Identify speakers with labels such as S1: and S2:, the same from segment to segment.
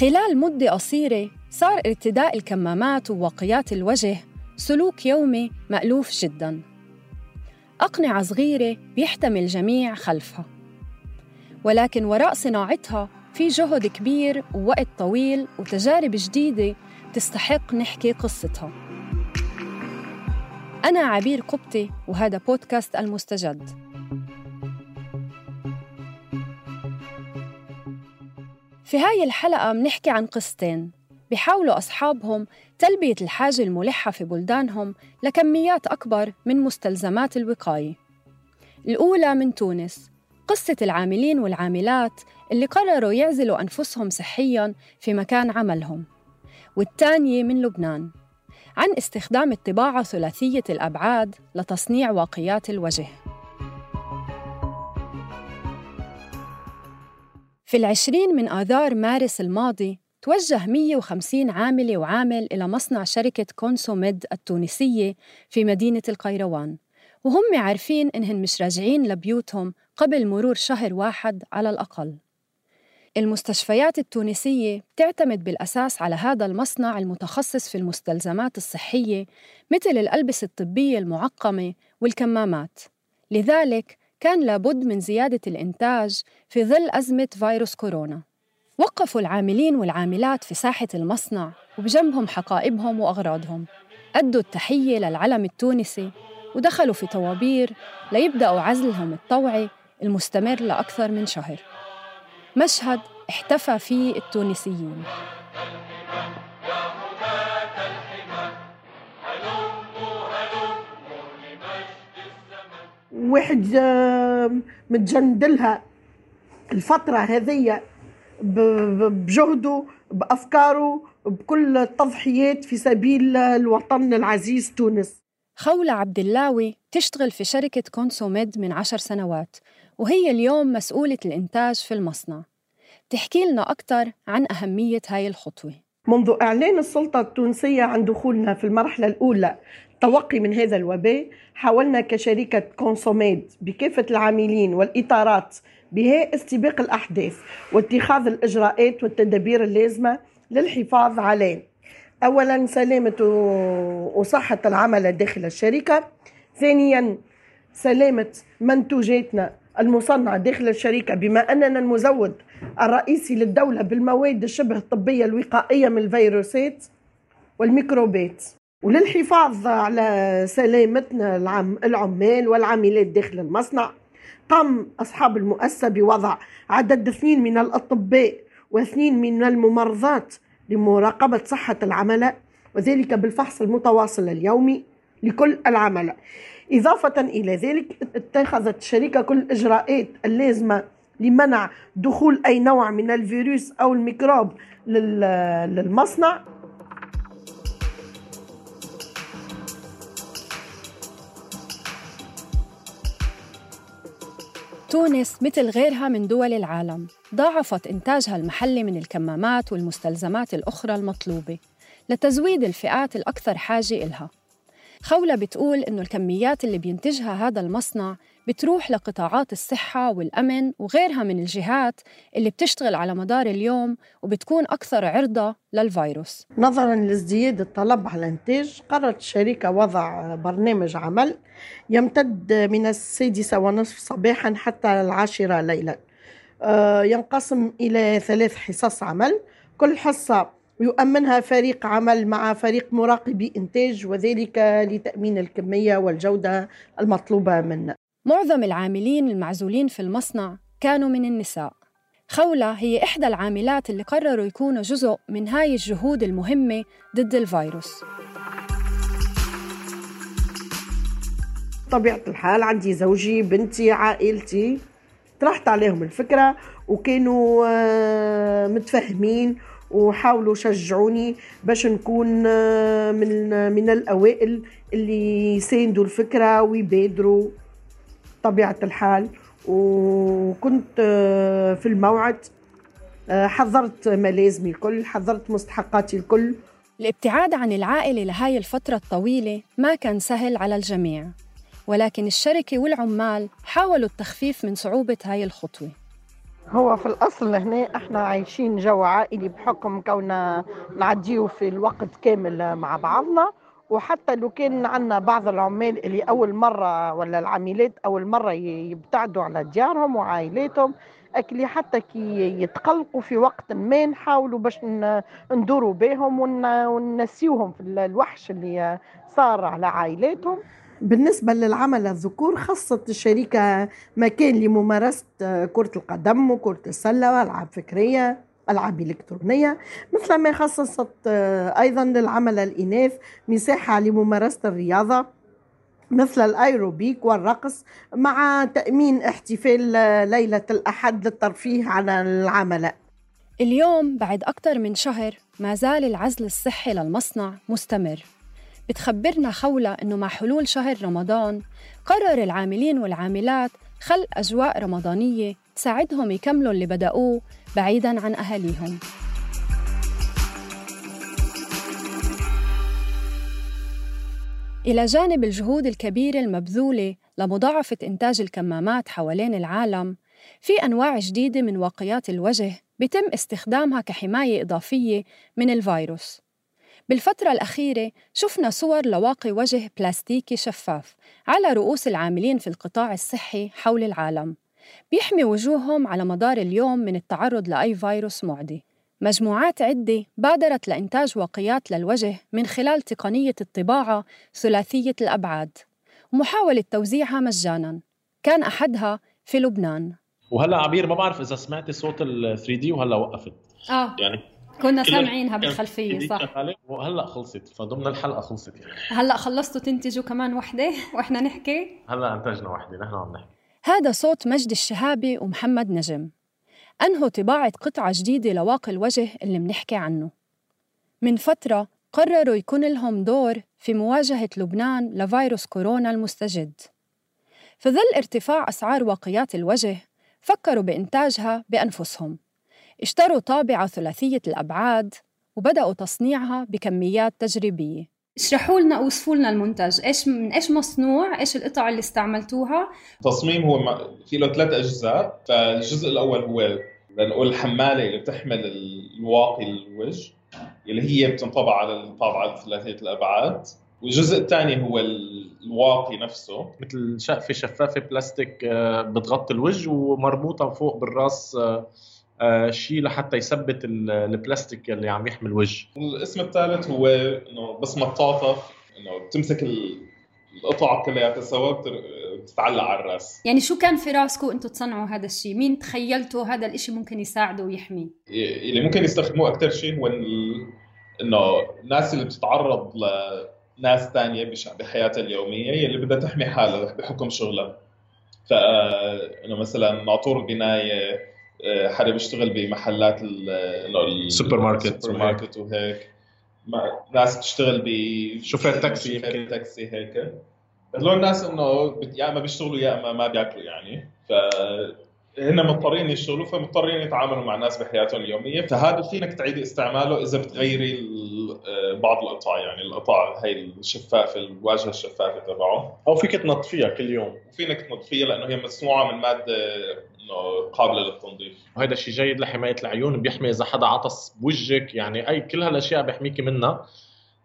S1: خلال مدة قصيرة صار ارتداء الكمامات وواقيات الوجه سلوك يومي مألوف جداً. أقنعة صغيرة بيحتمي الجميع خلفها. ولكن وراء صناعتها في جهد كبير ووقت طويل وتجارب جديدة تستحق نحكي قصتها. أنا عبير قبطي وهذا بودكاست المستجد. في هاي الحلقة منحكي عن قصتين. بيحاولوا أصحابهم تلبية الحاجة الملحة في بلدانهم لكميات أكبر من مستلزمات الوقاية. الأولى من تونس قصة العاملين والعاملات اللي قرروا يعزلوا أنفسهم صحياً في مكان عملهم. والثانية من لبنان عن استخدام الطباعة ثلاثية الأبعاد لتصنيع واقيات الوجه. في العشرين من آذار مارس الماضي توجه 150 عاملة وعامل إلى مصنع شركة كونسوميد التونسية في مدينة القيروان. وهم عارفين إنهن مش راجعين لبيوتهم قبل مرور شهر واحد على الأقل. المستشفيات التونسية تعتمد بالأساس على هذا المصنع المتخصص في المستلزمات الصحية مثل الألبسة الطبية المعقمة والكمامات. لذلك كان لابد من زيادة الإنتاج في ظل أزمة فيروس كورونا. وقفوا العاملين والعاملات في ساحة المصنع وبجنبهم حقائبهم وأغراضهم. أدوا التحية للعلم التونسي ودخلوا في طوابير ليبدأوا عزلهم الطوعي المستمر لأكثر من شهر. مشهد احتفى فيه التونسيين.
S2: واحد آه، متجند لها الفترة هذية بجهده بأفكاره بكل التضحيات في سبيل الوطن العزيز تونس.
S1: خولة عبد اللاوي تشتغل في شركة كونسوميد من عشر سنوات وهي اليوم مسؤولة الإنتاج في المصنع. تحكي لنا أكثر عن أهمية هاي الخطوة.
S2: منذ إعلان السلطة التونسية عن دخولنا في المرحلة الأولى التوقي من هذا الوباء حاولنا كشركة كونسوميد بكافة العاملين والإطارات بها استباق الأحداث واتخاذ الإجراءات والتدابير اللازمة للحفاظ على أولا سلامة وصحة العمل داخل الشركة. ثانيا سلامة منتوجاتنا المصنعة داخل الشركة بما أننا المزود الرئيسي للدولة بالمواد الشبه الطبية الوقائية من الفيروسات والميكروبات. وللحفاظ على سلامتنا العم العمال والعاملات داخل المصنع قام أصحاب المؤسسة بوضع عدد اثنين من الأطباء واثنين من الممرضات لمراقبة صحة العملاء وذلك بالفحص المتواصل اليومي لكل العملاء. إضافة إلى ذلك اتخذت الشركة كل الإجراءات اللازمة لمنع دخول أي نوع من الفيروس أو الميكروب لل- للمصنع.
S1: تونس مثل غيرها من دول العالم. ضاعفت إنتاجها المحلي من الكمامات والمستلزمات الأخرى المطلوبة لتزويد الفئات الأكثر حاجة إلها. خولة بتقول إنه الكميات اللي بينتجها هذا المصنع بتروح لقطاعات الصحة والأمن وغيرها من الجهات اللي بتشتغل على مدار اليوم وبتكون أكثر عرضة للفيروس.
S2: نظرا لازدياد الطلب على الإنتاج قررت الشركة وضع برنامج عمل يمتد من السادسة ونصف صباحا حتى العاشرة ليلا. آه، ينقسم إلى ثلاث حصص عمل كل حصة يؤمنها فريق عمل مع فريق مراقبي إنتاج وذلك لتأمين الكمية والجودة المطلوبة منا
S1: معظم العاملين المعزولين في المصنع كانوا من النساء. خولة هي إحدى العاملات اللي قرروا يكونوا جزء من هاي الجهود المهمة ضد الفيروس.
S2: طبيعة الحال عندي زوجي بنتي عائلتي طرحت عليهم الفكرة وكانوا آه، متفهمين وحاولوا شجعوني باش نكون آه، من من الأوائل اللي يساندوا الفكرة ويبادروا. طبيعه الحال. وكنت آه، في الموعد حضرت ملازمي الكل حضرت مستحقاتي الكل.
S1: الابتعاد عن العائلة لهاي الفترة الطويلة ما كان سهل على الجميع ولكن الشركة والعمال حاولوا التخفيف من صعوبة هاي الخطوة.
S2: هو في الأصل هنا إحنا عايشين جو عائلي بحكم كوننا نعديه في الوقت كامل مع بعضنا. وحتى لو كان عندنا بعض العمال اللي أول مرة ولا العاملات أول مرة يبتعدوا على ديارهم وعائلاتهم أكلي حتى كي يتقلقوا في وقت ما نحاولوا باش ندوروا بهم وننسيوهم في الوحش اللي صار على عائلاتهم. بالنسبة للعمل الذكور خصت الشركة مكان لممارسة كرة القدم وكرة السلة وألعاب فكرية. ألعاب إلكترونية مثل ما خصصت أيضا للعمل الإناث مساحة لممارسة الرياضة مثل الأيروبيك والرقص مع تأمين احتفال ليلة الأحد للترفيه على العملاء
S1: اليوم بعد أكثر من شهر ما زال العزل الصحي للمصنع مستمر. بتخبرنا خولة إنه مع حلول شهر رمضان قرر العاملين والعاملات خلق أجواء رمضانية تساعدهم يكملوا اللي بدأوه بعيداً عن أهاليهم. إلى جانب الجهود الكبيرة المبذولة لمضاعفة إنتاج الكمامات حوالين العالم في أنواع جديدة من واقيات الوجه بتم استخدامها كحماية إضافية من الفيروس. بالفترة الأخيرة شفنا صور لواقي وجه بلاستيكي شفاف على رؤوس العاملين في القطاع الصحي حول العالم. بيحمي وجوههم على مدار اليوم من التعرض لأي فيروس معدي. مجموعات عدة بادرت لإنتاج واقيات للوجه من خلال تقنية الطباعة ثلاثية الأبعاد. ومحاولة توزيعها مجاناً. كان أحدها في لبنان.
S3: وهلأ عبير ما بعرف إذا سمعتي صوت ال 3 دي وهلأ وقفت.
S1: آه يعني كنا سامعينها بالخلفية صح.
S3: وهلأ خلصت. فضمن الحلقة خلصت يعني.
S1: هلأ خلصتوا تنتجوا كمان وحدة؟ وإحنا نحكي؟
S3: هلأ انتجنا وحدة نحن عم نحكي.
S1: هذا صوت مجد الشهابي ومحمد نجم. أنهوا طباعة قطعة جديدة لواقي الوجه اللي منحكي عنه. من فترة قرروا يكون لهم دور في مواجهة لبنان لفيروس كورونا المستجد. في ظل ارتفاع أسعار واقيات الوجه فكروا بإنتاجها بأنفسهم. اشتروا طابعة ثلاثية الأبعاد وبدأوا تصنيعها بكميات تجريبية. اشرحوا لنا اوصفوا لنا المنتج. إيش من إيش مصنوع؟ إيش القطع اللي استعملتوها؟
S4: التصميم هو في له ثلاث أجزاء. فالجزء الأول هو لنقول الحماله اللي بتحمل الواقي الوجه اللي هي بتنطبع على الطابعة ثلاثيه الأبعاد. والجزء الثاني هو الواقي نفسه.
S3: مثل شقفه شفافة بلاستيك آه، بتغطي الوجه ومربوطة فوق بالرأس آه، شيء لحتى يثبت البلاستيك اللي عم يحمي الوجه
S4: الاسم الثالث هو إنه بس مطاطه إنه بتمسك القطع كلياتها سوا بتتعلق على الرأس.
S1: يعني شو كان في رأسكم أنتم تصنعوا هذا الشيء؟ مين تخيلتوا هذا الشيء ممكن يساعده ويحمي
S4: اللي ممكن يستخدموه أكثر شيء هو إنه الناس اللي بتتعرض لناس ثانية بحياتها اليومية اللي بدها تحمي حالها بحكم شغلها. ف إنه مثلا ناطور بناية آه، حدا بيشتغل بمحلات
S3: السوبر ماركت
S4: السوبر ماركت وهيك. ناس بتشتغل ب
S3: شوفير تاكسي
S4: شوفير تاكسي هيك. هذول الناس إنه يا إما بيشتغلوا يا إما ما بياكلوا يعني. ف هن مضطرين يشتغلوا فمضطرين يتعاملوا مع الناس بحياتهم اليومية. فهذا فينك تعيدي استعماله إذا بتغيري بعض القطع يعني. القطع هي الشفافه الواجهة الشفافة تبعه.
S3: أو فيك تنظفيها كل يوم.
S4: وفينك تنظفيها لأنه هي مصنوعة من مادة قابله للتنظيف.
S3: وهذا الشيء جيد لحماية العيون بيحمي إذا حدا عطس بوجهك يعني أي كل هالأشياء بيحميكي منها.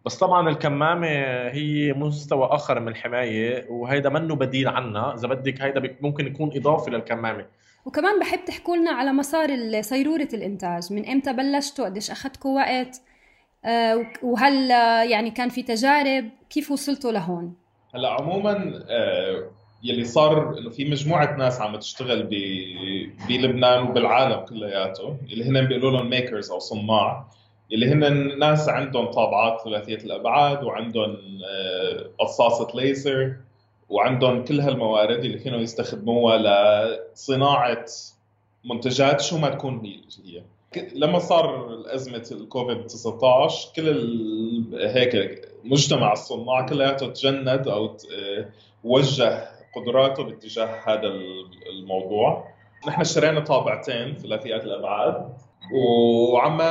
S3: بس طبعا الكمامة هي مستوى آخر من الحماية وهيدا منه بديل عنها إذا بدك هيدا ممكن يكون إضافة للكمامة.
S1: وكمان بحب تحكوا لنا على مسار صيرورة الإنتاج. من إمتى بلشتوا؟ قديش اخذتوا وقت؟ آه، وهل يعني كان في تجارب؟ كيف وصلتوا لهون؟
S4: هلأ عموما آه، يلي صار إنه في مجموعة ناس عم تشتغل بلبنان وبالعالم كلياته اللي هن بيقولوا لهم ميكرز أو صناع. اللي هن ناس عندهم طابعات ثلاثية الأبعاد وعندهم آه، قصاصة ليزر وعندهم كل هالموارد اللي فيهم يستخدموها لصناعة منتجات شو ما تكون هي لما صار ازمه الكوفيد 19 كل هيك مجتمع الصناع كلياته تجند أو آه، وجه قدراته باتجاه هذا الموضوع. نحن اشترينا طابعتين ثلاثيات الأبعاد. وعم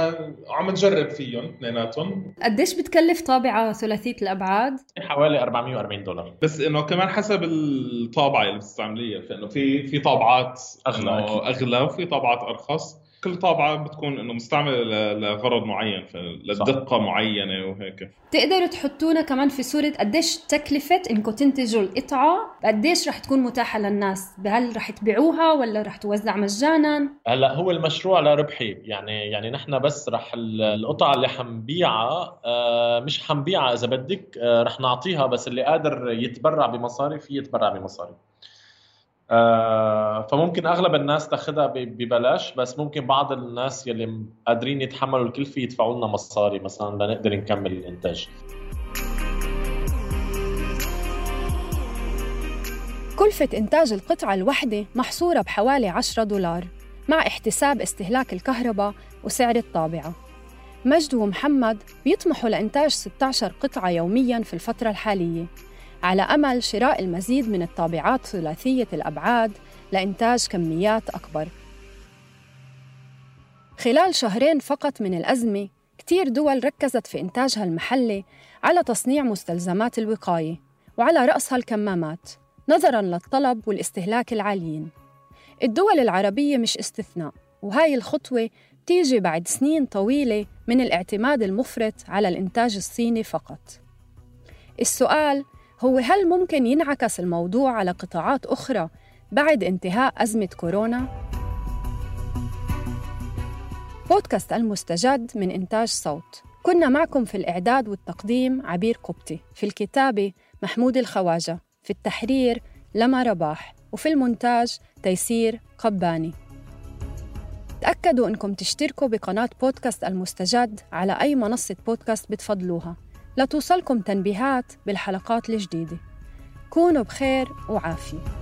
S4: عم نجرب فيهم اثنيناتهم.
S1: قديش بتكلف طابعة ثلاثية الأبعاد؟
S3: حوالي 440 دولار.
S4: بس إنه كمان حسب الطابعة اللي بتستعمليها. فإنه في في طابعات
S3: أغلى
S4: أغلى وفي طابعات أرخص. كل طابعة بتكون إنه مستعملة لغرض معين لدقة معينة وهيك.
S1: تقدروا تحطونا كمان في صورة قديش تكلفة إنكم تنتجوا القطعة قديش رح تكون متاحة للناس؟ هل رح تبيعوها ولا رح توزع مجانا؟
S3: هلأ هو المشروع لربحي يعني يعني نحن بس رح القطعة اللي حنبيعها آه، مش حنبيعها إذا بدك آه، رح نعطيها بس اللي قادر يتبرع بمصاري في يتبرع بمصاري. فممكن أغلب الناس تاخذها ببلاش بس ممكن بعض الناس يلي قادرين يتحملوا الكلفه يدفعوا لنا مصاري مثلا لنقدر نكمل الإنتاج.
S1: كلفة إنتاج القطعة الواحدة محصورة بحوالي 10 دولار مع احتساب استهلاك الكهرباء وسعر الطابعة. مجد ومحمد بيطمحوا لإنتاج 16 قطعة يومياً في الفترة الحالية. على أمل شراء المزيد من الطابعات ثلاثية الأبعاد لإنتاج كميات أكبر. خلال شهرين فقط من الأزمة، كتير دول ركزت في إنتاجها المحلي على تصنيع مستلزمات الوقاية وعلى رأسها الكمامات نظراً للطلب والاستهلاك العاليين. الدول العربية مش استثناء، وهاي الخطوة تيجي بعد سنين طويلة من الاعتماد المفرط على الإنتاج الصيني فقط. السؤال هو هل ممكن ينعكس الموضوع على قطاعات أخرى بعد انتهاء أزمة كورونا؟ بودكاست المستجد من إنتاج صوت. كنا معكم في الإعداد والتقديم عبير قبطي في الكتابة محمود الخواجة في التحرير لما رباح وفي المونتاج تيسير قباني. تأكدوا أنكم تشتركوا بقناة بودكاست المستجد على أي منصة بودكاست بتفضلوها. لتوصلكم تنبيهات بالحلقات الجديدة. كونوا بخير وعافية.